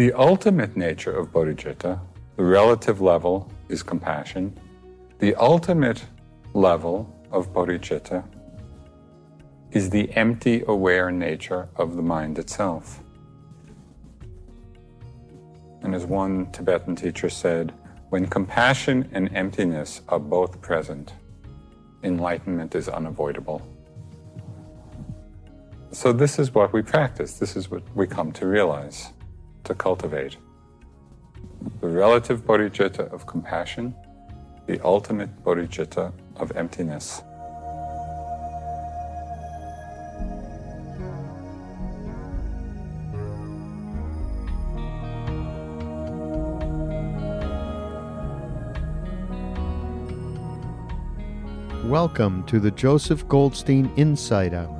The ultimate nature of bodhicitta, the relative level, is compassion. The ultimate level of bodhicitta is the empty, aware nature of the mind itself. And as one Tibetan teacher said, when compassion and emptiness are both present, enlightenment is unavoidable. So, this is what we practice, this is what we come to realize, to cultivate. The relative bodhicitta of compassion, the ultimate bodhicitta of emptiness. Welcome to the Joseph Goldstein Insight Hour.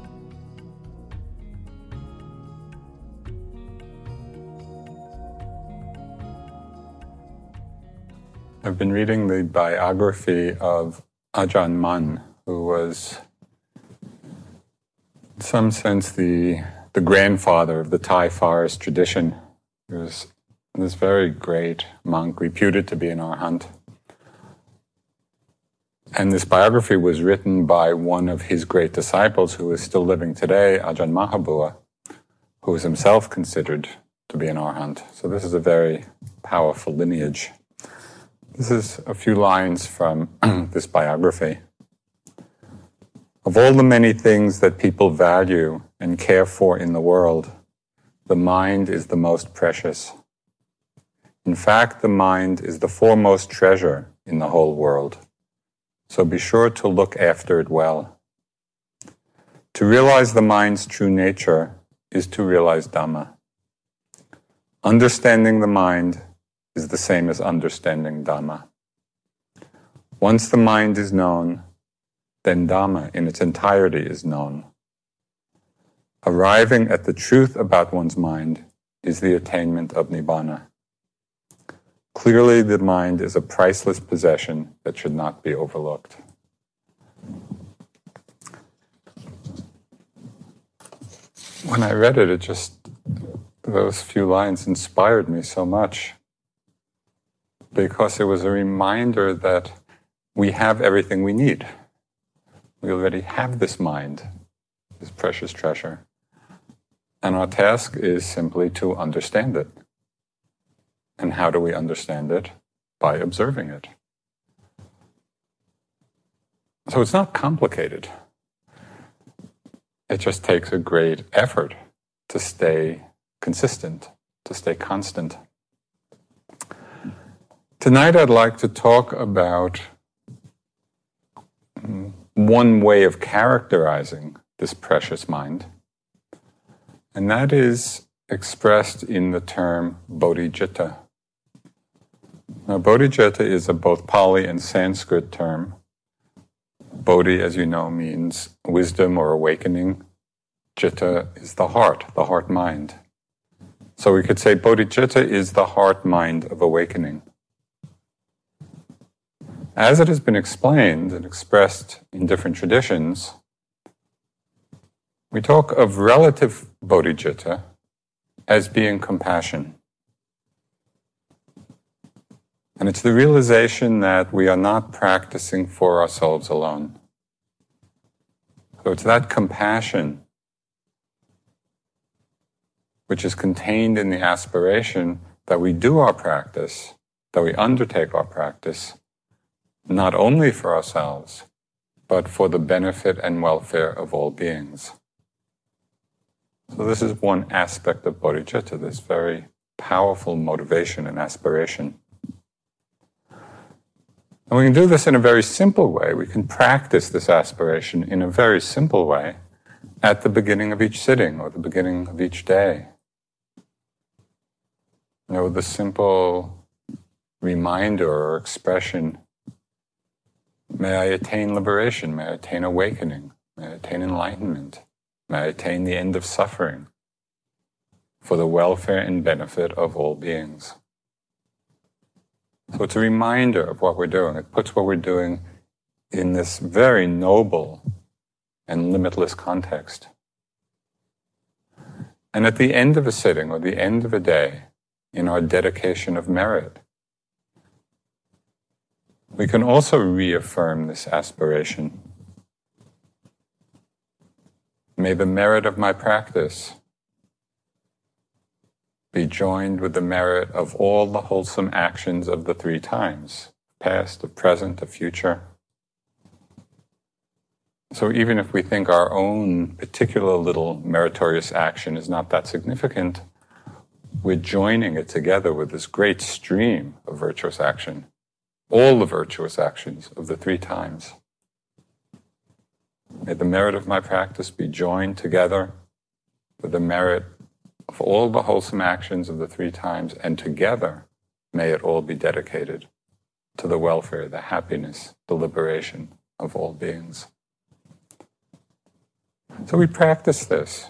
I've been reading the biography of Ajahn Mun, who was, in some sense, the, the grandfather of the Thai forest tradition. He was this very great monk, reputed to be an arhat. And this biography was written by one of his great disciples who is still living today, Ajahn Mahabua, who is himself considered to be an arhat. So this is a very powerful lineage. This is a few lines from this biography. Of all the many things that people value and care for in the world, the mind is the most precious. In fact, the mind is the foremost treasure in the whole world. So be sure to look after it well. To realize the mind's true nature is to realize Dhamma. Understanding the mind is the same as understanding Dhamma. Once the mind is known, then Dhamma in its entirety is known. Arriving at the truth about one's mind is the attainment of Nibbana. Clearly, the mind is a priceless possession that should not be overlooked. When I read it, it just, those few lines inspired me so much because it was a reminder that we have everything we need. We already have this mind, this precious treasure. And our task is simply to understand it. And how do we understand it? By observing it. So it's not complicated. It just takes a great effort to stay consistent, to stay constant. Tonight, I'd like to talk about mm, one way of characterizing this precious mind, and that is expressed in the term bodhicitta. Now, bodhicitta is a both Pali and Sanskrit term. Bodhi, as you know, means wisdom or awakening. Citta is the heart, the heart mind. So we could say bodhicitta is the heart mind of awakening. As it has been explained and expressed in different traditions, we talk of relative bodhicitta as being compassion. And it's the realization that we are not practicing for ourselves alone. So it's that compassion which is contained in the aspiration that we do our practice, that we undertake our practice not only for ourselves, but for the benefit and welfare of all beings. So, this is one aspect of bodhicitta, this very powerful motivation and aspiration. And we can do this in a very simple way. We can practice this aspiration in a very simple way at the beginning of each sitting or the beginning of each day. You know, the simple reminder or expression May I attain liberation. May I attain awakening. may I attain enlightenment, may I attain the end of suffering for the welfare and benefit of all beings. So it's a reminder of what we're doing. It puts what we're doing in this very noble and limitless context. And at the end of a sitting or the end of a day, in our dedication of merit, we can also reaffirm this aspiration. May the merit of my practice be joined with the merit of all the wholesome actions of the three times past, the present, the future. So even if we think our own particular little meritorious action is not that significant, we're joining it together with this great stream of virtuous action, all the virtuous actions of the three times. May the merit of my practice be joined together with the merit of all the wholesome actions of the three times, and together may it all be dedicated to the welfare, the happiness, the liberation of all beings. So we practice this.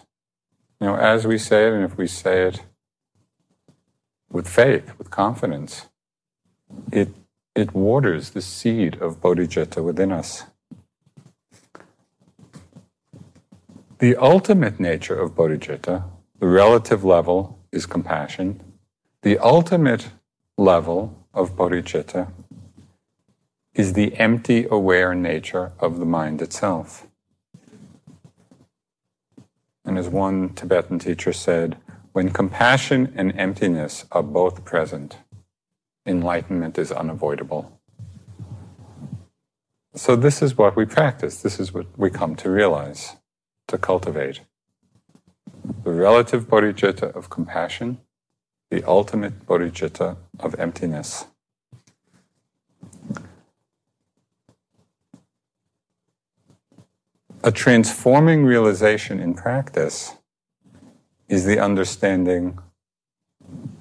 You know, as we say it, and if we say it with faith, with confidence, it, it waters the seed of bodhicitta within us. The ultimate nature of bodhicitta the relative level is compassion. The ultimate level of bodhicitta is the empty, aware nature of the mind itself. And as one Tibetan teacher said, when compassion and emptiness are both present, enlightenment is unavoidable. So, this is what we practice. This is what we come to realize, to cultivate the relative bodhicitta of compassion, the ultimate bodhicitta of emptiness. A transforming realization in practice is the understanding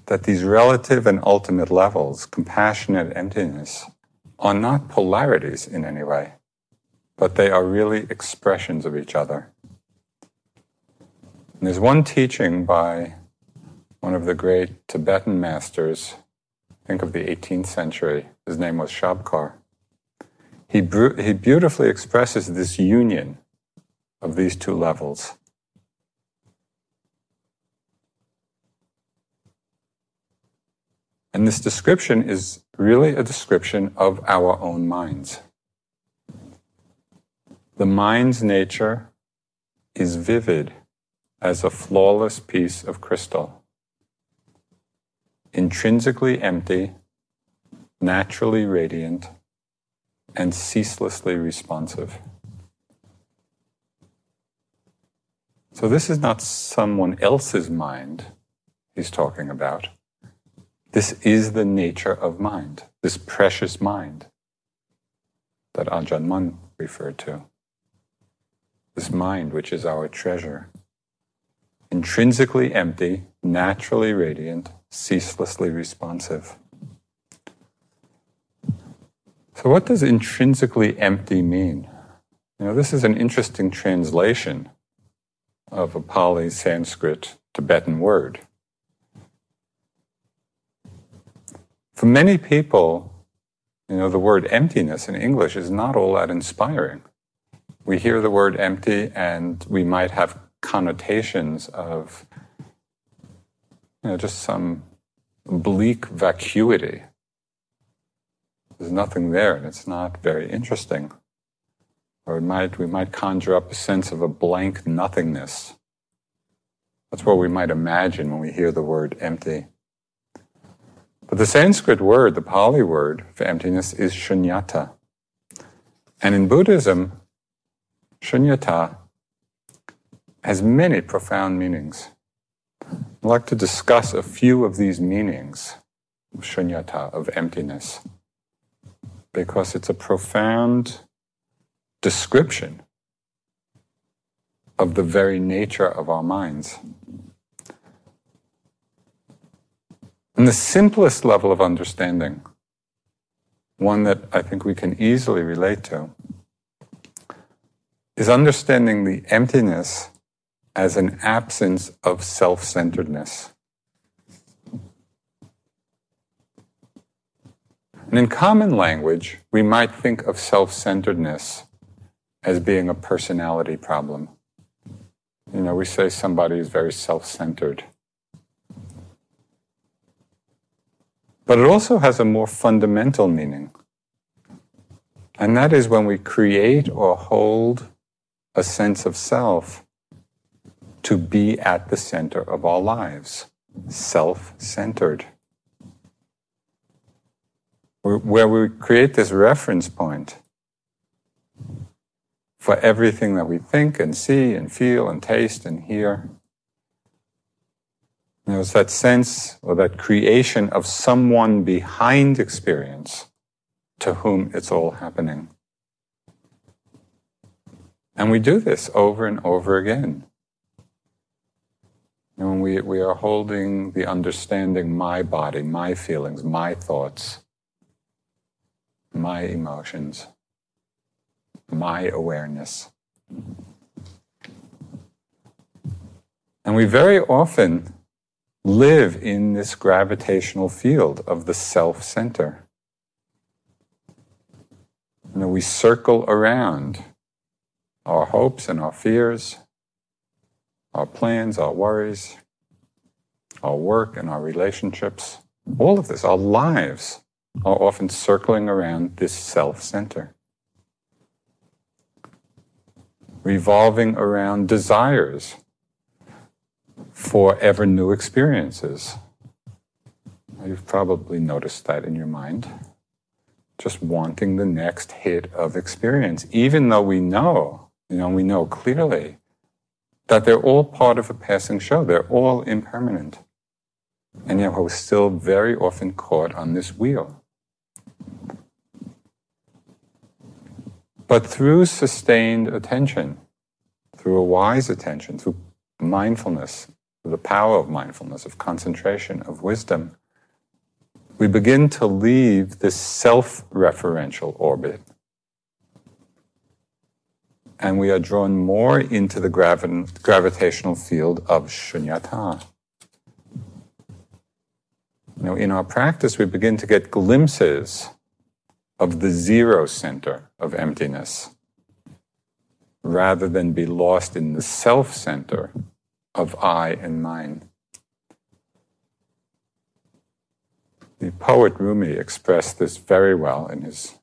that these relative and ultimate levels, compassion and emptiness, are not polarities in any way, but they are really expressions of each other. And there's one teaching by one of the great Tibetan masters, think of the 18th century, his name was Shabkar. He, he beautifully expresses this union of these two levels. And this description is really a description of our own minds. The mind's nature is vivid as a flawless piece of crystal, intrinsically empty, naturally radiant, and ceaselessly responsive. So, this is not someone else's mind he's talking about. This is the nature of mind, this precious mind that Ajahn Mun referred to. This mind, which is our treasure intrinsically empty, naturally radiant, ceaselessly responsive. So, what does intrinsically empty mean? You know, this is an interesting translation of a Pali, Sanskrit, Tibetan word. For many people, you know, the word emptiness in English is not all that inspiring. We hear the word empty and we might have connotations of you know, just some bleak vacuity. There's nothing there, and it's not very interesting. Or it might, we might conjure up a sense of a blank nothingness. That's what we might imagine when we hear the word empty. But the Sanskrit word, the Pali word for emptiness, is shunyata. And in Buddhism, shunyata has many profound meanings. I'd like to discuss a few of these meanings of shunyata, of emptiness, because it's a profound description of the very nature of our minds. And the simplest level of understanding, one that I think we can easily relate to, is understanding the emptiness as an absence of self centeredness. And in common language, we might think of self centeredness as being a personality problem. You know, we say somebody is very self centered. But it also has a more fundamental meaning. And that is when we create or hold a sense of self to be at the center of our lives, self centered. Where we create this reference point for everything that we think and see and feel and taste and hear. It's that sense or that creation of someone behind experience to whom it's all happening. And we do this over and over again. And we, we are holding the understanding my body, my feelings, my thoughts, my emotions my awareness. And we very often live in this gravitational field of the self center. You know, we circle around our hopes and our fears, our plans, our worries, our work and our relationships. All of this, our lives, are often circling around this self center revolving around desires for ever new experiences. You've probably noticed that in your mind. Just wanting the next hit of experience, even though we know, you know, we know clearly that they're all part of a passing show. They're all impermanent. And yet we're still very often caught on this wheel. But through sustained attention, through a wise attention, through mindfulness, the power of mindfulness, of concentration, of wisdom, we begin to leave this self referential orbit. And we are drawn more into the gravi- gravitational field of shunyata. Know, in our practice, we begin to get glimpses of the zero center of emptiness rather than be lost in the self center of I and mine. The poet Rumi expressed this very well in his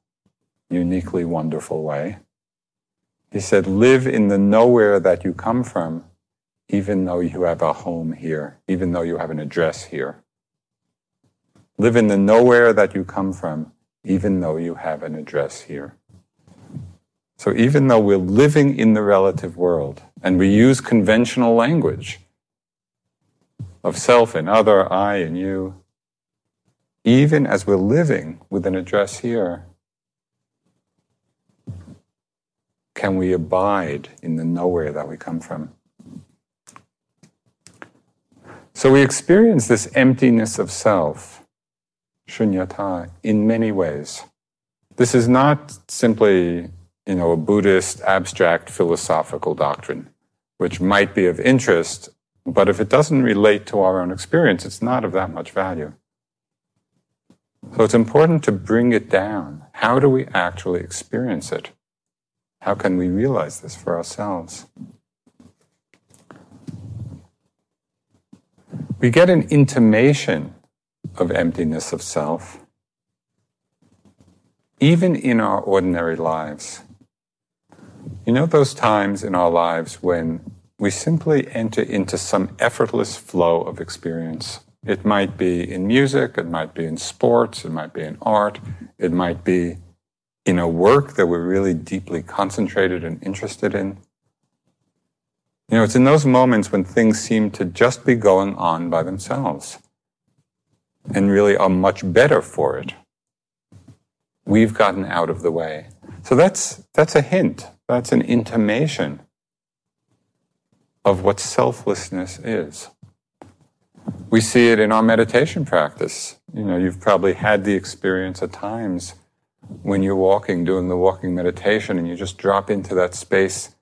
uniquely wonderful way. He said, Live in the nowhere that you come from, even though you have a home here, even though you have an address here. Live in the nowhere that you come from, even though you have an address here. So even though we're living in the relative world and we use conventional language of self and other, I and you, even as we're living with an address here, can we abide in the nowhere that we come from? So we experience this emptiness of self shunyata in many ways. This is not simply, you know, a Buddhist abstract philosophical doctrine, which might be of interest, but if it doesn't relate to our own experience, it's not of that much value. So it's important to bring it down. How do we actually experience it? How can we realize this for ourselves? We get an intimation of emptiness of self, even in our ordinary lives. You know those times in our lives when we simply enter into some effortless flow of experience. It might be in music, it might be in sports, it might be in art, it might be in a work that we're really deeply concentrated and interested in. You know, it's in those moments when things seem to just be going on by themselves and really are much better for it. We've gotten out of the way. So that's, that's a hint. That's an intimation of what selflessness is. We see it in our meditation practice. You know, you've probably had the experience at times when you're walking, doing the walking meditation, and you just drop into that space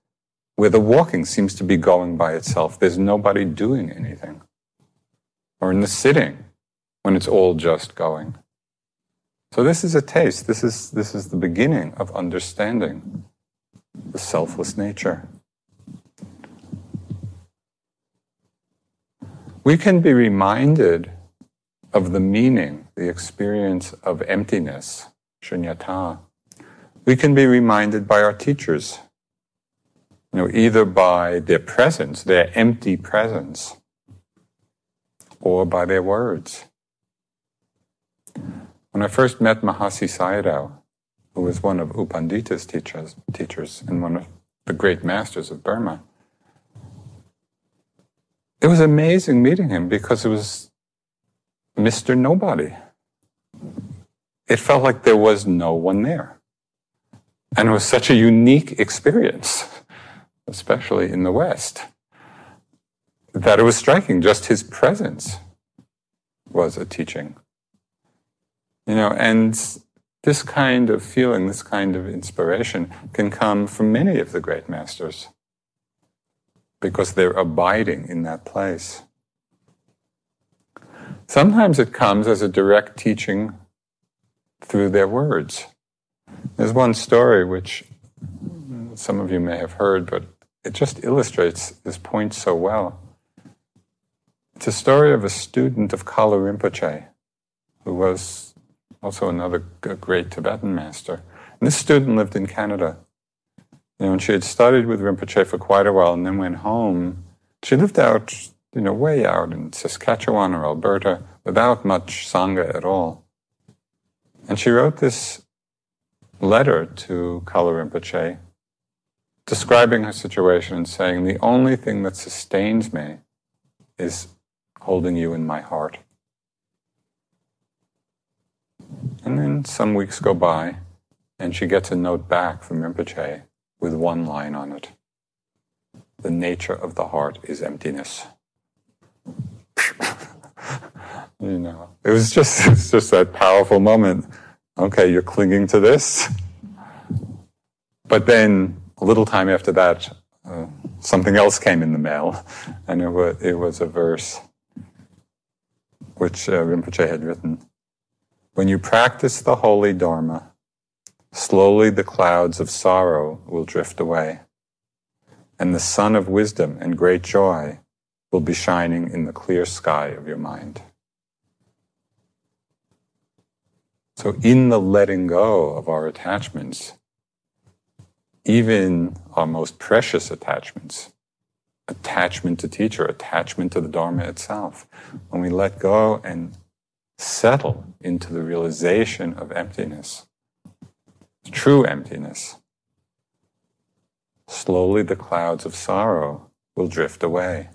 where the walking seems to be going by itself. There's nobody doing anything. Or in the sitting, when it's all just going. So this is a taste. This is, this is the beginning of understanding the selfless nature. We can be reminded of the meaning, the experience of emptiness, shunyata. We can be reminded by our teachers, you know, either by their presence, their empty presence, or by their words. When I first met Mahasi Sayadaw, who was one of U Pandita's teachers, teachers and one of the great masters of Burma, it was amazing meeting him because it was Mr. Nobody. It felt like there was no one there. And it was such a unique experience, especially in the West, that it was striking. Just his presence was a teaching. You know, and this kind of feeling, this kind of inspiration can come from many of the great masters because they're abiding in that place. Sometimes it comes as a direct teaching through their words. There's one story which some of you may have heard, but it just illustrates this point so well. It's a story of a student of Kalu Rinpoche, who was also another great Tibetan master. And this student lived in Canada. You know, and she had studied with Rinpoche for quite a while and then went home. She lived out you know, way out in Saskatchewan or Alberta without much Sangha at all. And she wrote this letter to Kalu Rinpoche describing her situation and saying, The only thing that sustains me is holding you in my heart. And then some weeks go by, and she gets a note back from Rinpoche with one line on it The nature of the heart is emptiness. you know, it was just it's just that powerful moment. Okay, you're clinging to this, but then a little time after that, uh, something else came in the mail, and it was it was a verse which uh, Rinpoche had written. When you practice the holy Dharma, slowly the clouds of sorrow will drift away, and the sun of wisdom and great joy will be shining in the clear sky of your mind. So, in the letting go of our attachments, even our most precious attachments, attachment to teacher, attachment to the Dharma itself, when we let go and settle into the realization of emptiness, true emptiness, slowly the clouds of sorrow will drift away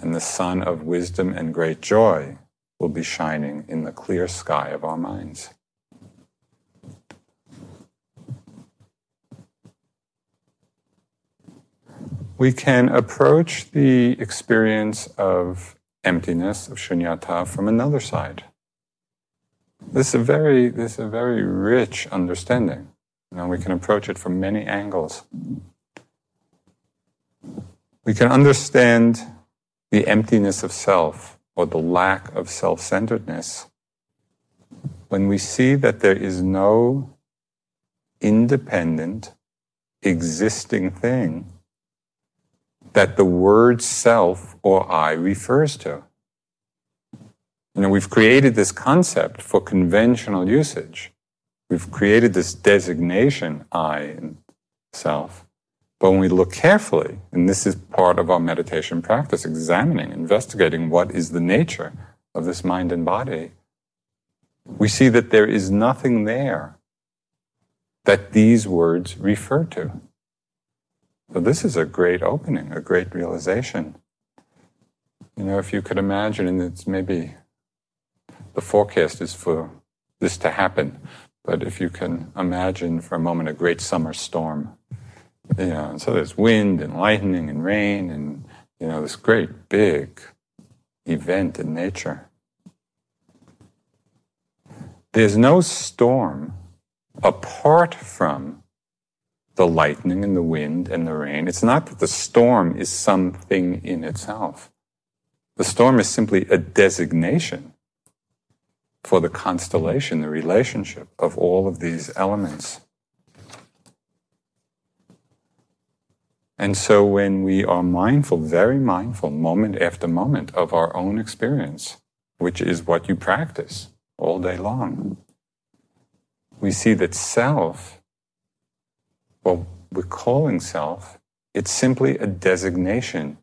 and the sun of wisdom and great joy will be shining in the clear sky of our minds. We can approach the experience of emptiness, of shunyata, from another side. This is a very, this is a very rich understanding. You know, we can approach it from many angles. We can understand the emptiness of self or the lack of self centeredness, when we see that there is no independent, existing thing that the word self or I refers to. You know, we've created this concept for conventional usage. We've created this designation, I and self. But when we look carefully, and this is part of our meditation practice, examining, investigating what is the nature of this mind and body, we see that there is nothing there that these words refer to. So this is a great opening, a great realization. You know, if you could imagine, and it's maybe the forecast is for this to happen, but if you can imagine for a moment a great summer storm you know, and so there's wind and lightning and rain and, you know, this great big event in nature. There's no storm apart from the lightning and the wind and the rain. It's not that the storm is something in itself. The storm is simply a designation for the constellation, the relationship of all of these elements. And so when we are mindful, very mindful, moment after moment of our own experience, which is what you practice all day long, we see that self, well, we're calling self, it's simply a designation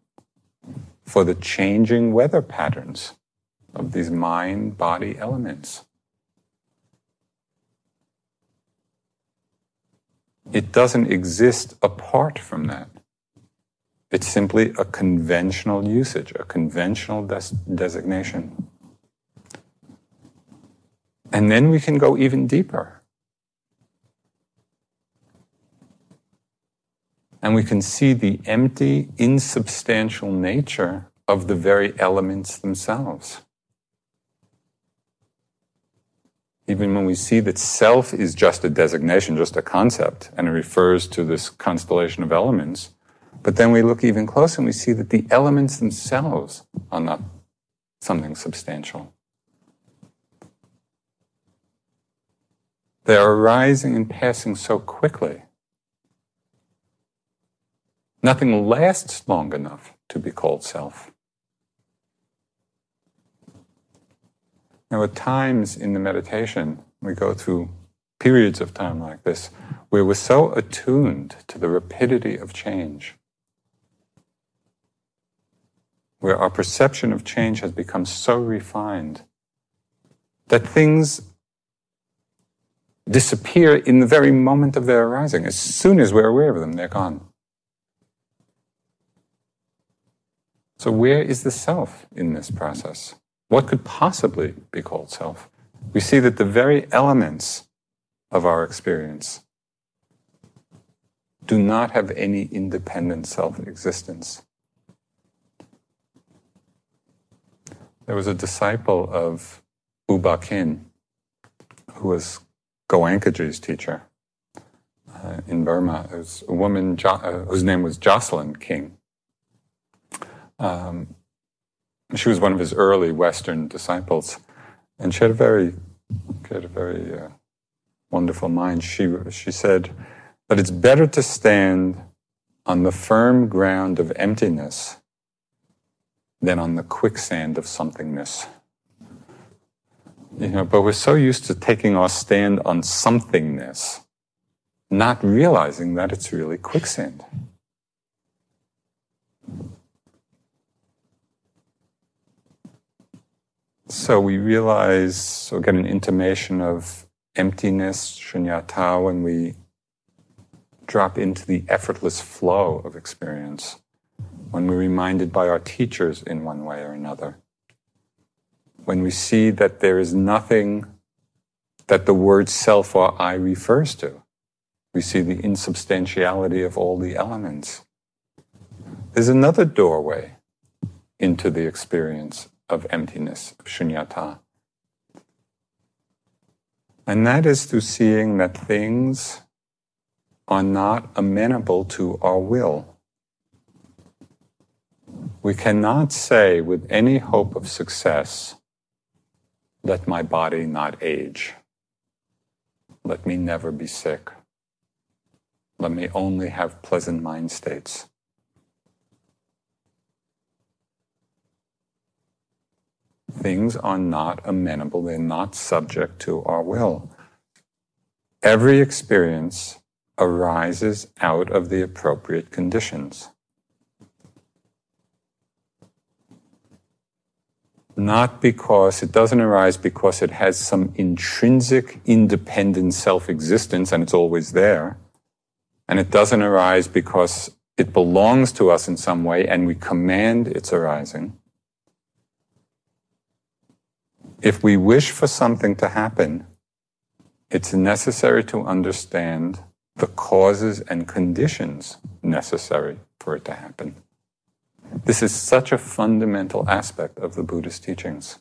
for the changing weather patterns of these mind body elements. It doesn't exist apart from that. It's simply a conventional usage, a conventional des- designation. And then we can go even deeper. And we can see the empty, insubstantial nature of the very elements themselves. Even when we see that self is just a designation, just a concept, and it refers to this constellation of elements, but then we look even closer and we see that the elements themselves are not something substantial. They are arising and passing so quickly Nothing lasts long enough to be called self. Now, at times in the meditation, we go through periods of time like this where we're so attuned to the rapidity of change, where our perception of change has become so refined that things disappear in the very moment of their arising. As soon as we're aware of them, they're gone. So, where is the self in this process? What could possibly be called self? We see that the very elements of our experience do not have any independent self existence. There was a disciple of U Ba Khin who was Goenkaji's teacher uh, in Burma. It was a woman jo- uh, whose name was Jocelyn King. Um, she was one of his early Western disciples, and she had a very, she had a very uh, wonderful mind. She she said that it's better to stand on the firm ground of emptiness than on the quicksand of somethingness. You know, but we're so used to taking our stand on somethingness, not realizing that it's really quicksand. So we realize, or get an intimation of emptiness, shunyata, when we drop into the effortless flow of experience, when we're reminded by our teachers in one way or another, when we see that there is nothing that the word self or I refers to. We see the insubstantiality of all the elements. There's another doorway into the experience of emptiness, of shunyata. And that is through seeing that things are not amenable to our will. We cannot say with any hope of success, let my body not age. Let me never be sick. Let me only have pleasant mind states. Things are not amenable, they're not subject to our will. Every experience arises out of the appropriate conditions. Not because it doesn't arise because it has some intrinsic independent self existence and it's always there. And it doesn't arise because it belongs to us in some way and we command its arising if we wish for something to happen, it's necessary to understand the causes and conditions necessary for it to happen. This is such a fundamental aspect of the Buddhist teachings.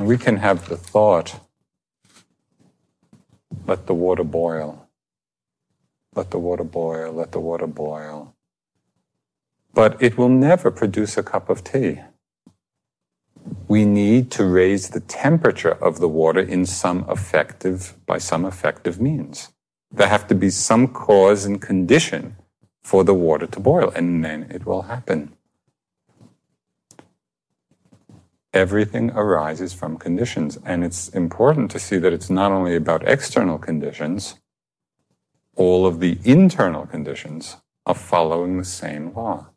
we can have the thought, let the water boil. Let the water boil, let the water boil. But it will never produce a cup of tea. We need to raise the temperature of the water in some effective, by some effective means. There have to be some cause and condition for the water to boil, and then it will happen. Everything arises from conditions, and it's important to see that it's not only about external conditions, all of the internal conditions are following the same law.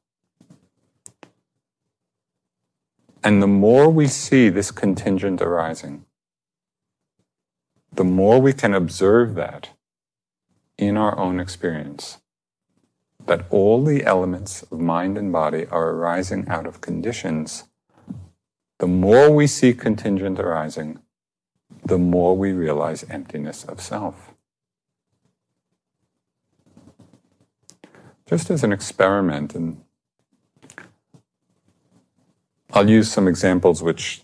And the more we see this contingent arising, the more we can observe that in our own experience, that all the elements of mind and body are arising out of conditions, the more we see contingent arising, the more we realize emptiness of self. Just as an experiment, and I'll use some examples which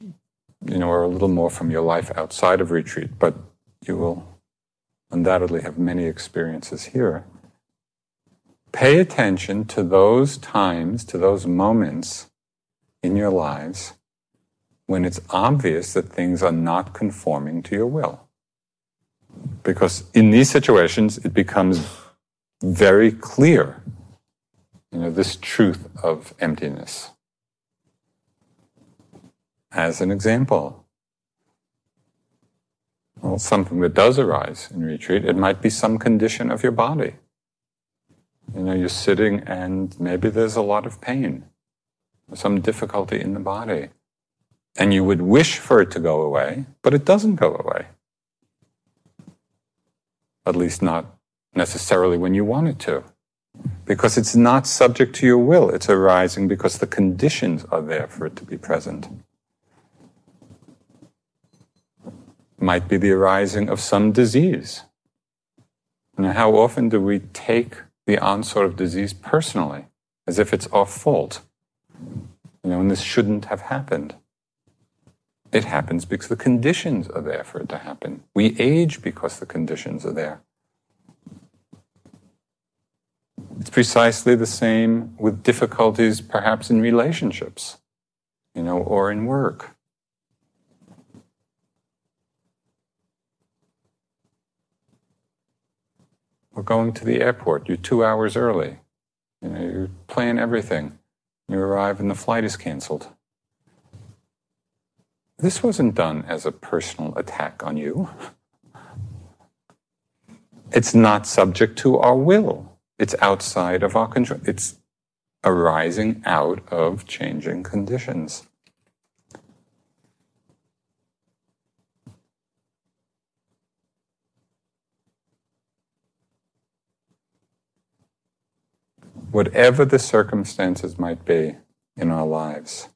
you know are a little more from your life outside of retreat, but you will undoubtedly have many experiences here. Pay attention to those times, to those moments in your lives when it's obvious that things are not conforming to your will. Because in these situations, it becomes very clear, you know, this truth of emptiness. As an example, well, something that does arise in retreat, it might be some condition of your body. You know, you're sitting and maybe there's a lot of pain, some difficulty in the body. And you would wish for it to go away, but it doesn't go away. At least not necessarily when you want it to. Because it's not subject to your will, it's arising because the conditions are there for it to be present. Might be the arising of some disease. Now, how often do we take the onset of disease personally, as if it's our fault? You know, and this shouldn't have happened. It happens because the conditions are there for it to happen. We age because the conditions are there. It's precisely the same with difficulties, perhaps in relationships, you know, or in work. We're going to the airport. You're two hours early. You know, you're playing everything. You arrive and the flight is canceled. This wasn't done as a personal attack on you. It's not subject to our will. It's outside of our control. It's arising out of changing conditions. Whatever the circumstances might be in our lives,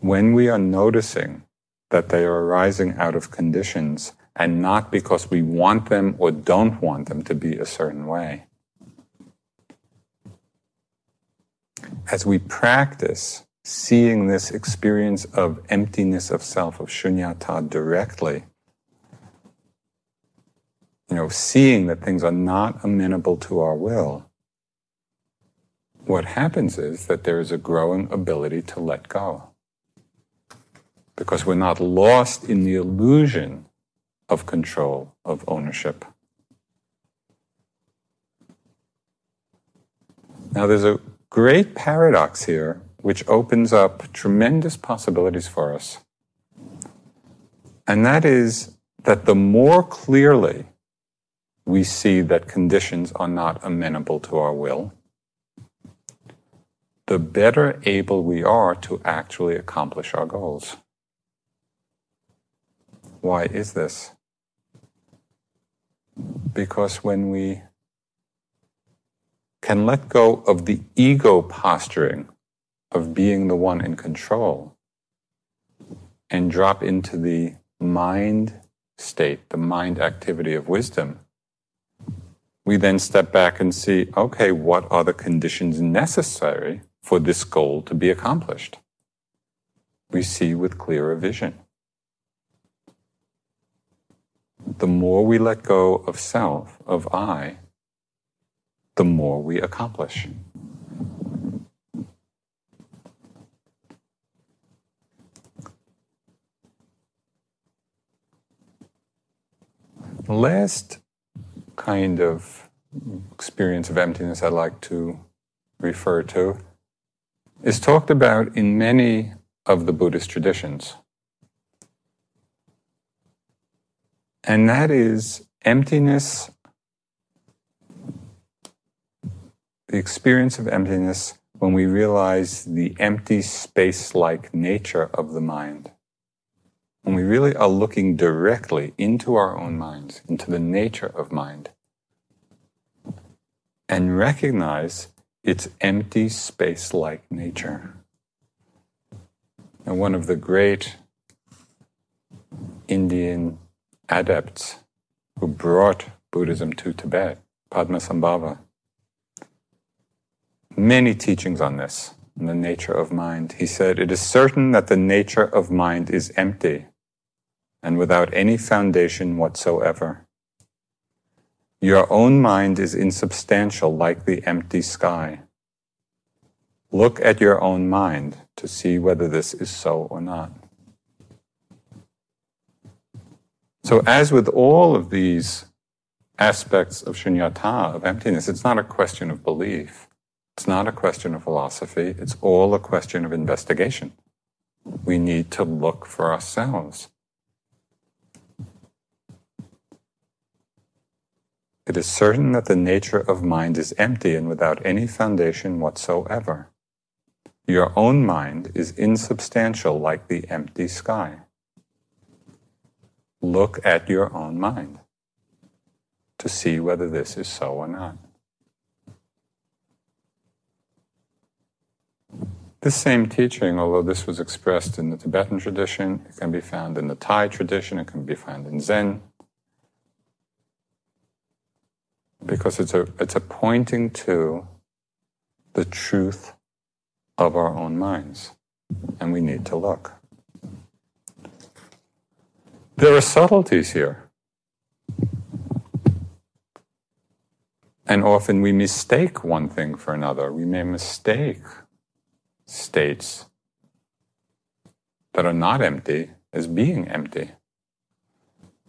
when we are noticing that they are arising out of conditions and not because we want them or don't want them to be a certain way, as we practice seeing this experience of emptiness of self, of shunyata directly, you know, seeing that things are not amenable to our will, what happens is that there is a growing ability to let go. Because we're not lost in the illusion of control, of ownership. Now, there's a great paradox here which opens up tremendous possibilities for us. And that is that the more clearly we see that conditions are not amenable to our will, the better able we are to actually accomplish our goals. Why is this? Because when we can let go of the ego posturing of being the one in control and drop into the mind state, the mind activity of wisdom, we then step back and see okay, what are the conditions necessary for this goal to be accomplished. we see with clearer vision. The more we let go of self, of I, the more we accomplish. Last kind of experience of emptiness I'd like to refer to is talked about in many of the Buddhist traditions. And that is emptiness, the experience of emptiness when we realize the empty space like nature of the mind. When we really are looking directly into our own minds, into the nature of mind, and recognize its empty space like nature. And one of the great Indian adepts who brought Buddhism to Tibet, Padmasambhava, many teachings on this, on the nature of mind. He said, It is certain that the nature of mind is empty and without any foundation whatsoever. Your own mind is insubstantial like the empty sky. Look at your own mind to see whether this is so or not. So, as with all of these aspects of shunyata, of emptiness, it's not a question of belief. It's not a question of philosophy. It's all a question of investigation. We need to look for ourselves. It is certain that the nature of mind is empty and without any foundation whatsoever. Your own mind is insubstantial like the empty sky. Look at your own mind to see whether this is so or not. This same teaching, although this was expressed in the Tibetan tradition, it can be found in the Thai tradition, it can be found in Zen, because it's a, it's a pointing to the truth of our own minds, and we need to look. There are subtleties here. And often we mistake one thing for another. We may mistake states that are not empty as being empty.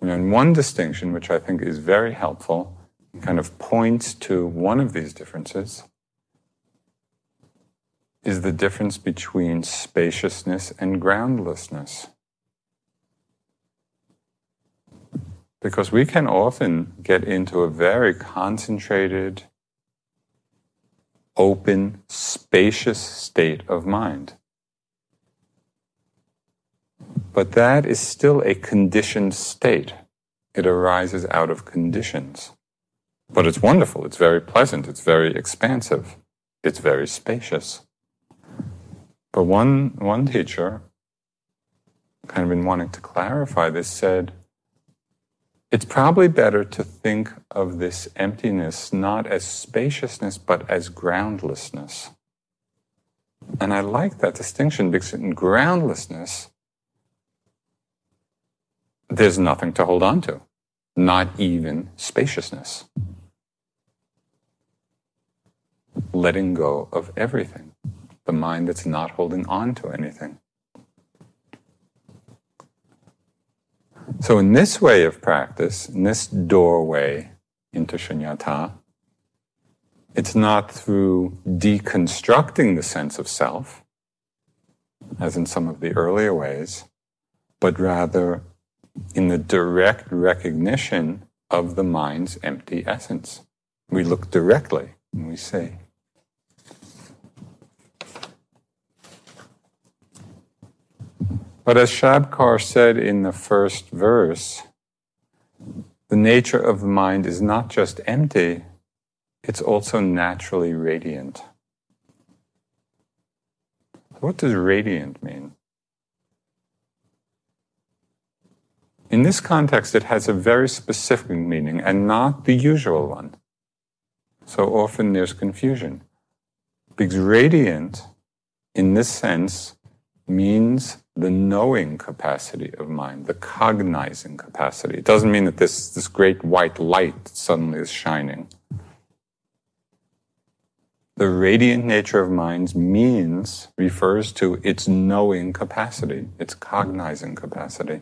And one distinction, which I think is very helpful, kind of points to one of these differences, is the difference between spaciousness and groundlessness. Because we can often get into a very concentrated, open, spacious state of mind. But that is still a conditioned state. It arises out of conditions. But it's wonderful, it's very pleasant, it's very expansive, it's very spacious. But one, one teacher, kind of been wanting to clarify this, said, it's probably better to think of this emptiness not as spaciousness, but as groundlessness. And I like that distinction because in groundlessness, there's nothing to hold on to, not even spaciousness. Letting go of everything, the mind that's not holding on to anything. So, in this way of practice, in this doorway into shunyata, it's not through deconstructing the sense of self, as in some of the earlier ways, but rather in the direct recognition of the mind's empty essence. We look directly and we say, But as Shabkar said in the first verse, the nature of the mind is not just empty, it's also naturally radiant. What does radiant mean? In this context, it has a very specific meaning and not the usual one. So often there's confusion. Because radiant, in this sense, means the knowing capacity of mind, the cognizing capacity. It doesn't mean that this, this great white light suddenly is shining. The radiant nature of mind means, refers to its knowing capacity, its cognizing capacity.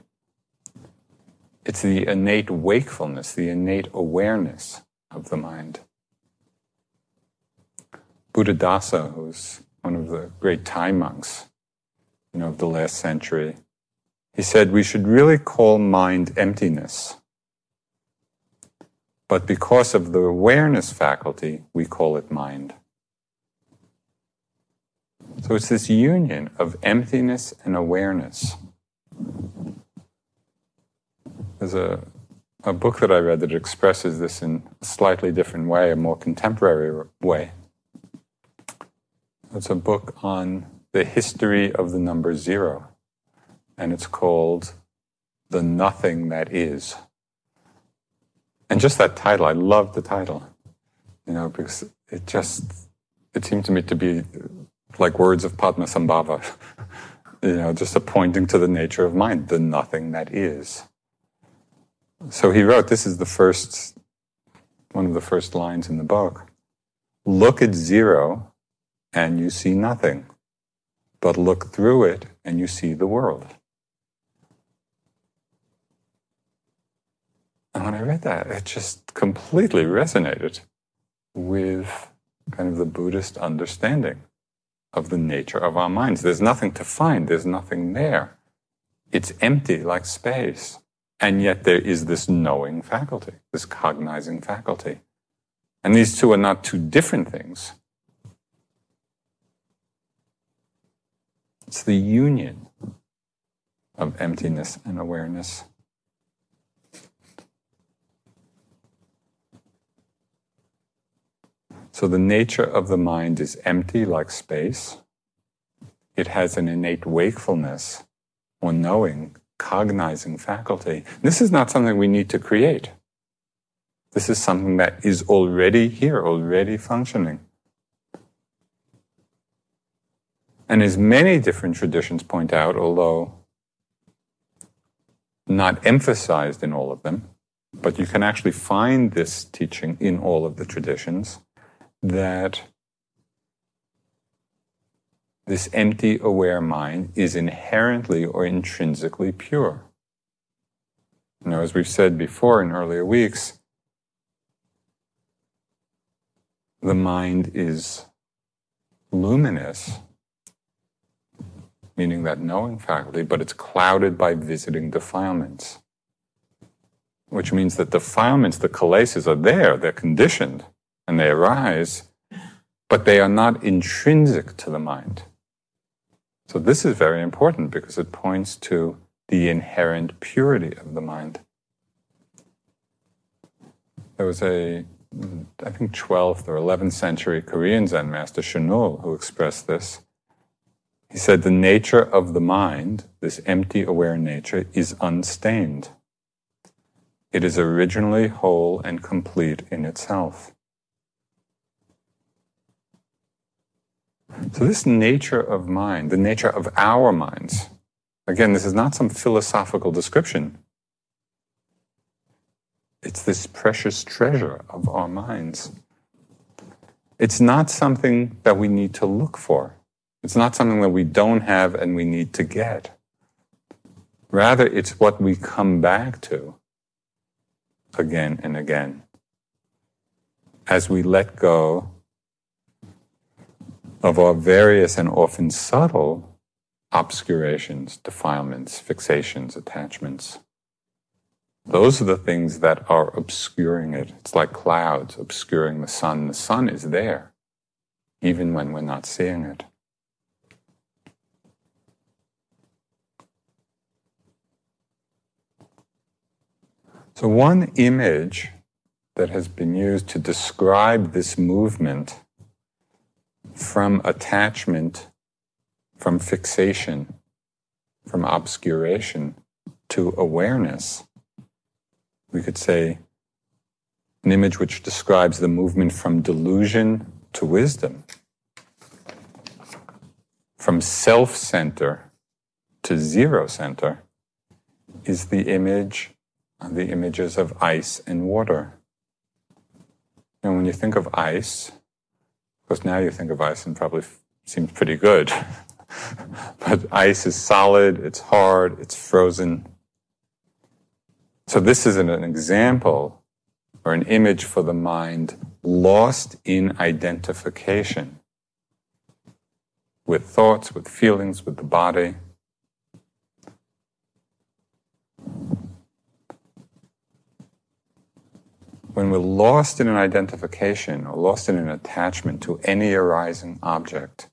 It's the innate wakefulness, the innate awareness of the mind. Buddhadasa, who's one of the great Thai monks, you know, of the last century, he said we should really call mind emptiness. But because of the awareness faculty, we call it mind. So it's this union of emptiness and awareness. There's a, a book that I read that expresses this in a slightly different way, a more contemporary way. It's a book on the history of the number zero, and it's called The Nothing That Is. And just that title, I love the title, you know, because it just, it seemed to me to be like words of Padmasambhava, you know, just a pointing to the nature of mind, the nothing that is. So he wrote, this is the first, one of the first lines in the book. Look at zero and you see nothing, but look through it and you see the world. And when I read that, it just completely resonated with kind of the Buddhist understanding of the nature of our minds. There's nothing to find, there's nothing there. It's empty like space. And yet there is this knowing faculty, this cognizing faculty. And these two are not two different things. It's the union of emptiness and awareness. So the nature of the mind is empty like space. It has an innate wakefulness or knowing cognizing faculty. This is not something we need to create. This is something that is already here, already functioning. And as many different traditions point out, although not emphasized in all of them, but you can actually find this teaching in all of the traditions, that this empty, aware mind is inherently or intrinsically pure. Now, as we've said before in earlier weeks, the mind is luminous, meaning that knowing faculty, but it's clouded by visiting defilements. Which means that defilements, the kilesas, are there, they're conditioned, and they arise, but they are not intrinsic to the mind. So this is very important because it points to the inherent purity of the mind. There was a, I think, 12th or 11th century Korean Zen master, Chinul, who expressed this. He said, The nature of the mind, this empty, aware nature, is unstained. It is originally whole and complete in itself. So, this nature of mind, the nature of our minds, again, this is not some philosophical description. It's this precious treasure of our minds. It's not something that we need to look for. It's not something that we don't have and we need to get. Rather, it's what we come back to again and again as we let go of our various and often subtle obscurations, defilements, fixations, attachments. Those are the things that are obscuring it. It's like clouds obscuring the sun. The sun is there, even when we're not seeing it. So, one image that has been used to describe this movement from attachment, from fixation, from obscuration to awareness. We could say an image which describes the movement from delusion to wisdom, from self center to zero center is the image, the images of ice and water. And when you think of ice, of course now you think of ice and probably seems pretty good. but ice is solid, it's hard, it's frozen. So this is an, an example or an image for the mind lost in identification with thoughts, with feelings, with the body. When we're lost in an identification or lost in an attachment to any arising object,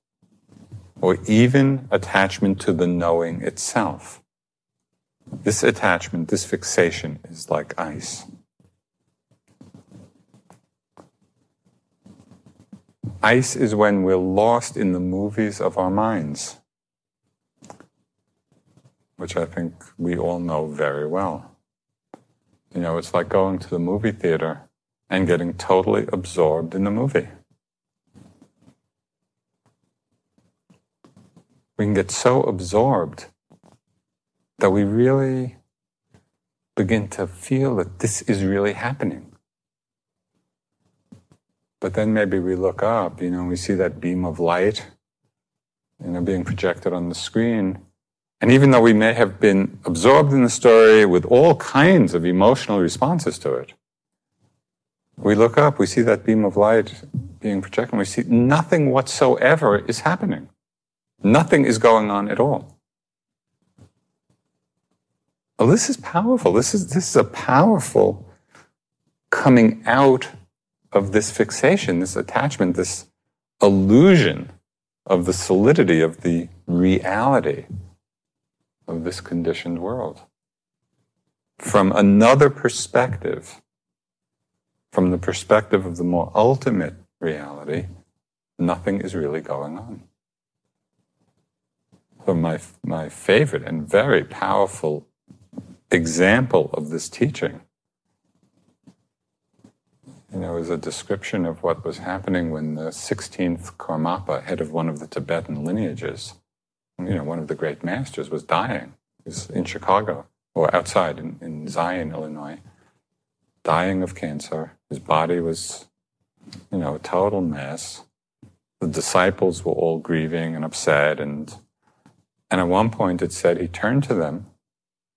or even attachment to the knowing itself, this attachment, this fixation is like ice. Ice is when we're lost in the movies of our minds, which I think we all know very well. You know, it's like going to the movie theater and getting totally absorbed in the movie. We can get so absorbed that we really begin to feel that this is really happening. But then maybe we look up, you know, we see that beam of light, you know, being projected on the screen. And even though we may have been absorbed in the story with all kinds of emotional responses to it, we look up, we see that beam of light being projected, and we see nothing whatsoever is happening. Nothing is going on at all. Well, this is powerful. This is, this is a powerful coming out of this fixation, this attachment, this illusion of the solidity of the reality of this conditioned world. From another perspective, from the perspective of the more ultimate reality, nothing is really going on. So, my, my favorite and very powerful example of this teaching you know, is a description of what was happening when the 16th Karmapa, head of one of the Tibetan lineages, you know, one of the great masters, was dying. He was in Chicago, or outside in, in Zion, Illinois, dying of cancer. His body was, you know, a total mess. The disciples were all grieving and upset, and and at one point it said he turned to them,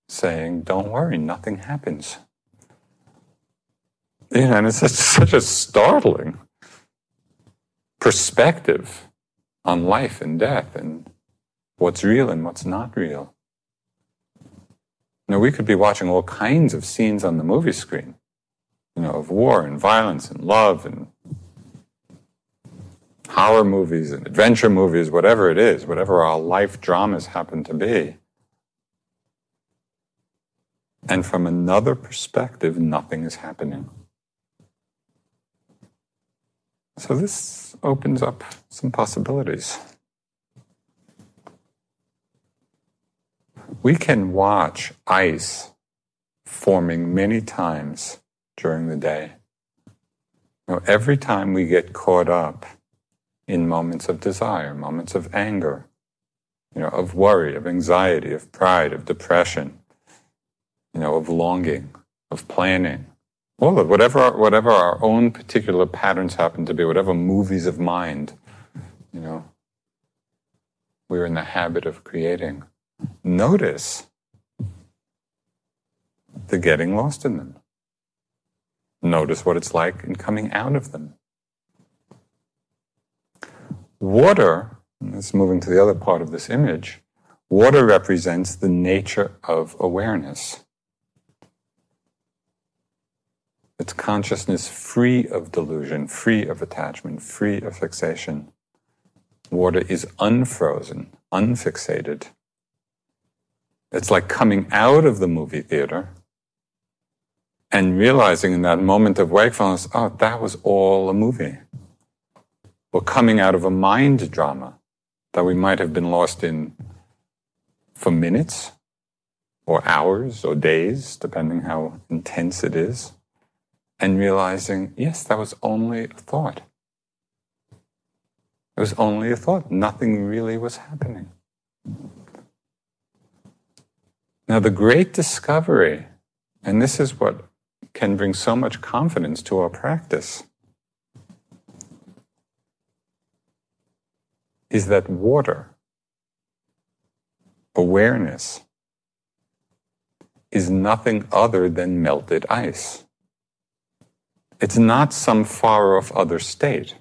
saying, "Don't worry, nothing happens." You know, and it's such, such a startling perspective on life and death and what's real and what's not real. Know, we could be watching all kinds of scenes on the movie screen, you know, of war and violence and love and horror movies and adventure movies, whatever it is, whatever our life dramas happen to be. And from another perspective, nothing is happening. So this opens up some possibilities. We can watch ice forming many times during the day. Know, every time we get caught up in moments of desire, moments of anger, you know, of worry, of anxiety, of pride, of depression, you know, of longing, of planning, all of whatever whatever our own particular patterns happen to be, whatever movies of mind, you know, we're in the habit of creating. Notice the getting lost in them. Notice what it's like in coming out of them. Water, let's moving to the other part of this image, water represents the nature of awareness. It's consciousness free of delusion, free of attachment, free of fixation. Water is unfrozen, unfixated. It's like coming out of the movie theater and realizing in that moment of wakefulness, oh, that was all a movie. Or coming out of a mind drama that we might have been lost in for minutes or hours or days, depending how intense it is and realizing, yes, that was only a thought. It was only a thought. Nothing really was happening. Now, the great discovery, and this is what can bring so much confidence to our practice, is that water, awareness, is nothing other than melted ice. It's not some far off other state.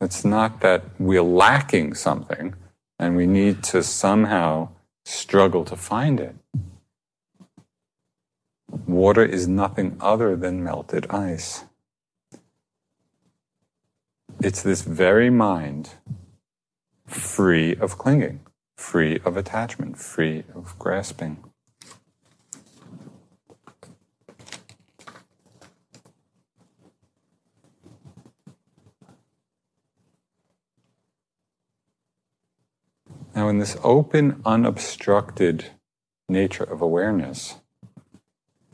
It's not that we're lacking something and we need to somehow struggle to find it. Water is nothing other than melted ice. It's this very mind free of clinging, free of attachment, free of grasping. Now, in this open, unobstructed nature of awareness,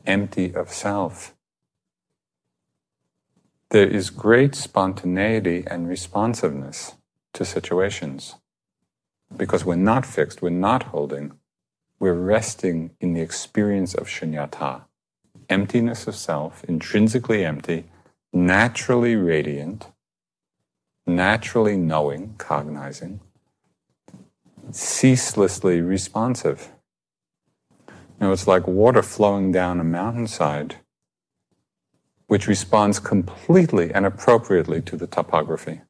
empty of self, there is great spontaneity and responsiveness to situations. Because we're not fixed, we're not holding, we're resting in the experience of shunyata, emptiness of self, intrinsically empty, naturally radiant, naturally knowing, cognizing, ceaselessly responsive. You know, it's like water flowing down a mountainside, which responds completely and appropriately to the topography.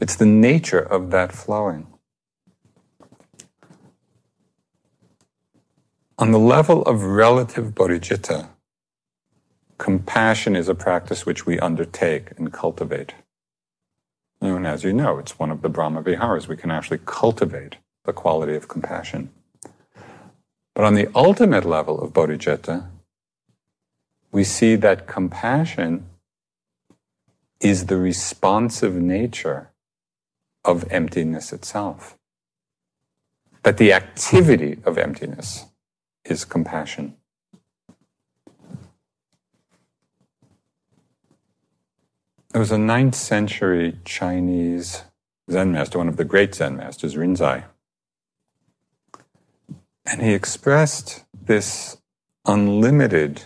It's the nature of that flowing. On the level of relative bodhicitta, compassion is a practice which we undertake and cultivate. And as you know, it's one of the Brahma Viharas. We can actually cultivate the quality of compassion. But on the ultimate level of bodhicitta, we see that compassion is the responsive nature of emptiness itself. That the activity of emptiness is compassion. There was a ninth century Chinese Zen master, one of the great Zen masters, Rinzai. And he expressed this unlimited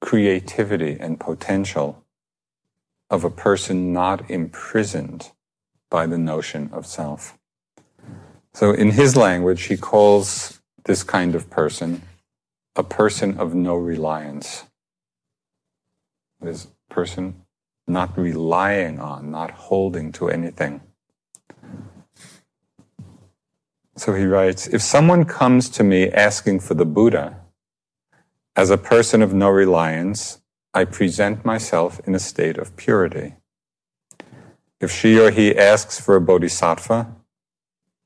creativity and potential of a person not imprisoned by the notion of self. So, in his language, he calls this kind of person a person of no reliance. This person not relying on, not holding to anything. So he writes If someone comes to me asking for the Buddha, as a person of no reliance, I present myself in a state of purity. If she or he asks for a bodhisattva,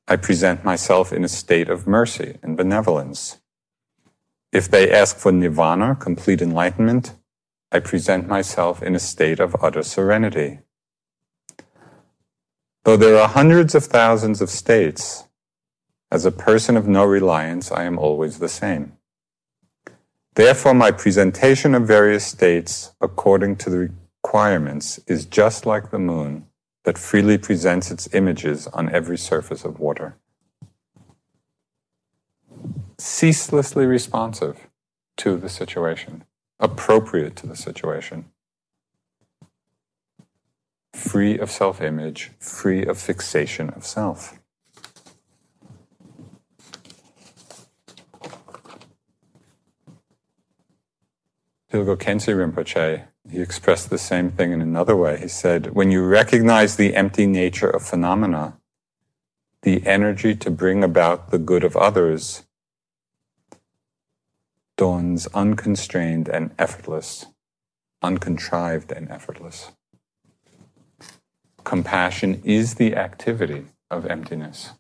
I present myself in a state of mercy and benevolence. If they ask for nirvana, complete enlightenment, I present myself in a state of utter serenity. Though there are hundreds of thousands of states, as a person of no reliance, I am always the same. Therefore, my presentation of various states according to the requirements is just like the moon that freely presents its images on every surface of water. Ceaselessly responsive to the situation appropriate to the situation. Free of self image, free of fixation of self. Dilgo Khyentse Rinpoche, he expressed the same thing in another way. He said, When you recognize the empty nature of phenomena, the energy to bring about the good of others dawns unconstrained and effortless, uncontrived and effortless. Compassion is the activity of emptiness,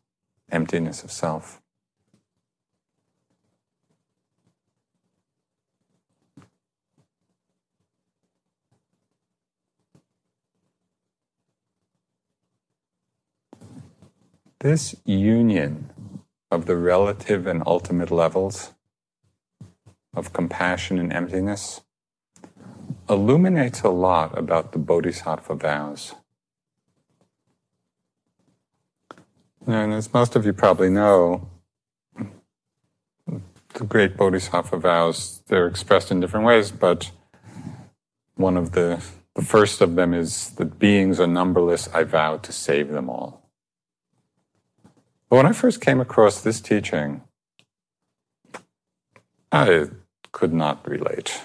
emptiness of self. This union of the relative and ultimate levels of compassion and emptiness illuminates a lot about the bodhisattva vows. And as most of you probably know, the great bodhisattva vows, they're expressed in different ways, but one of the, the first of them is that beings are numberless, I vow to save them all. But when I first came across this teaching, I could not relate.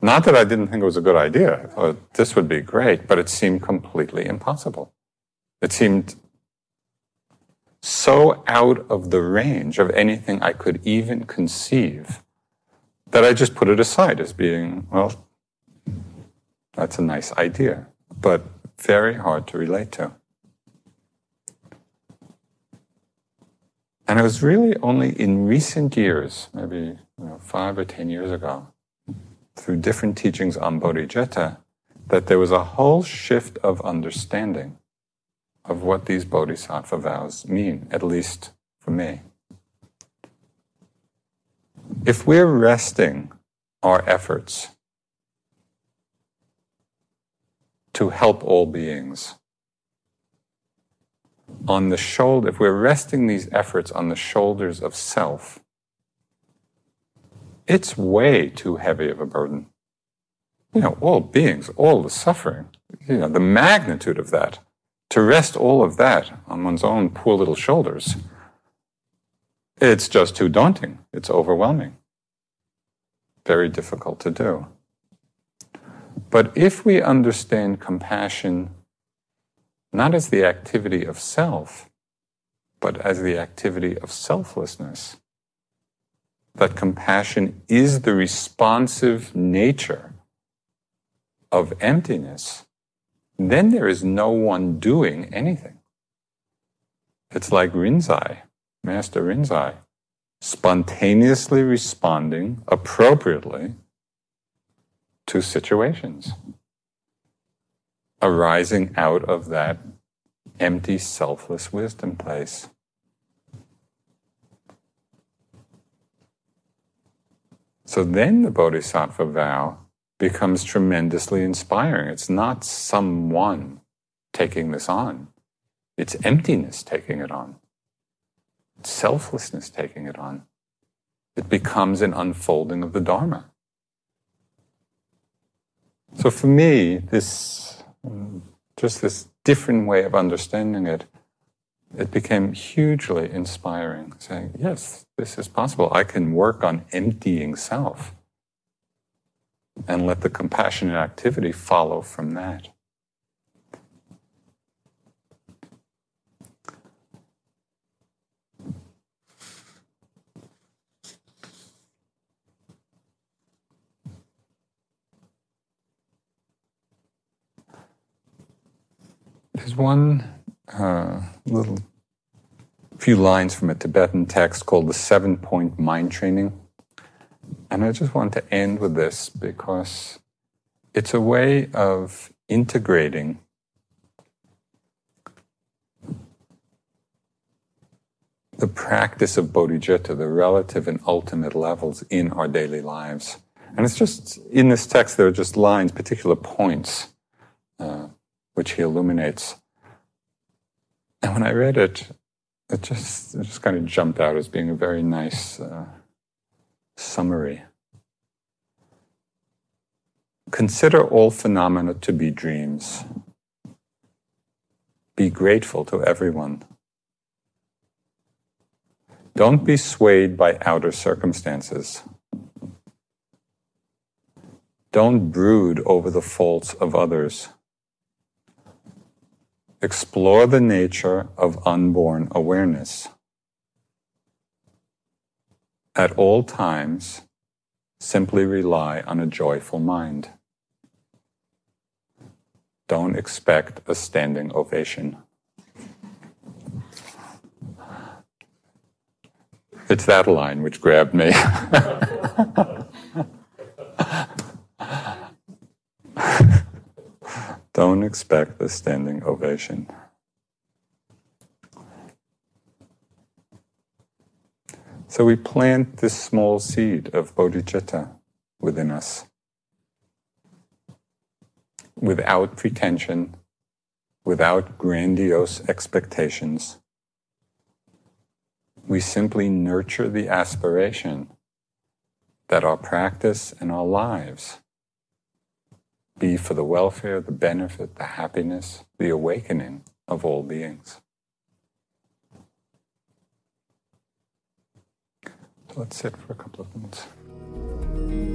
Not that I didn't think it was a good idea. I thought this would be great, but it seemed completely impossible. It seemed so out of the range of anything I could even conceive that I just put it aside as being, well, that's a nice idea, but very hard to relate to. And it was really only in recent years, maybe you know, five or ten years ago, through different teachings on bodhicitta, that there was a whole shift of understanding of what these bodhisattva vows mean, at least for me. If we're resting our efforts to help all beings on the shoulder, if we're resting these efforts on the shoulders of self, it's way too heavy of a burden. You know, all beings, all the suffering, you know, the magnitude of that to rest all of that on one's own poor little shoulders, it's just too daunting. It's overwhelming. Very difficult to do. But if we understand compassion not as the activity of self, but as the activity of selflessness, that compassion is the responsive nature of emptiness then there is no one doing anything. It's like Rinzai, Master Rinzai, spontaneously responding appropriately to situations, arising out of that empty, selfless wisdom place. So then the Bodhisattva vow becomes tremendously inspiring. It's not someone taking this on, it's emptiness taking it on, it's selflessness taking it on. It becomes an unfolding of the Dharma. So for me, this just this different way of understanding it, it became hugely inspiring. Saying, yes, this is possible. I can work on emptying self and let the compassionate activity follow from that. There's one uh, little few lines from a Tibetan text called the Seven Point Mind Training. And I just want to end with this because it's a way of integrating the practice of bodhicitta, the relative and ultimate levels in our daily lives. And it's just in this text, there are just lines, particular points, uh, which he illuminates. And when I read it, it just, it just kind of jumped out as being a very nice uh, Summary Consider all phenomena to be dreams. Be grateful to everyone. Don't be swayed by outer circumstances. Don't brood over the faults of others. Explore the nature of unborn awareness at all times, simply rely on a joyful mind. Don't expect a standing ovation. It's that line which grabbed me. Don't expect a standing ovation. So we plant this small seed of bodhicitta within us without pretension, without grandiose expectations. We simply nurture the aspiration that our practice and our lives be for the welfare, the benefit, the happiness, the awakening of all beings. So let's sit for a couple of minutes.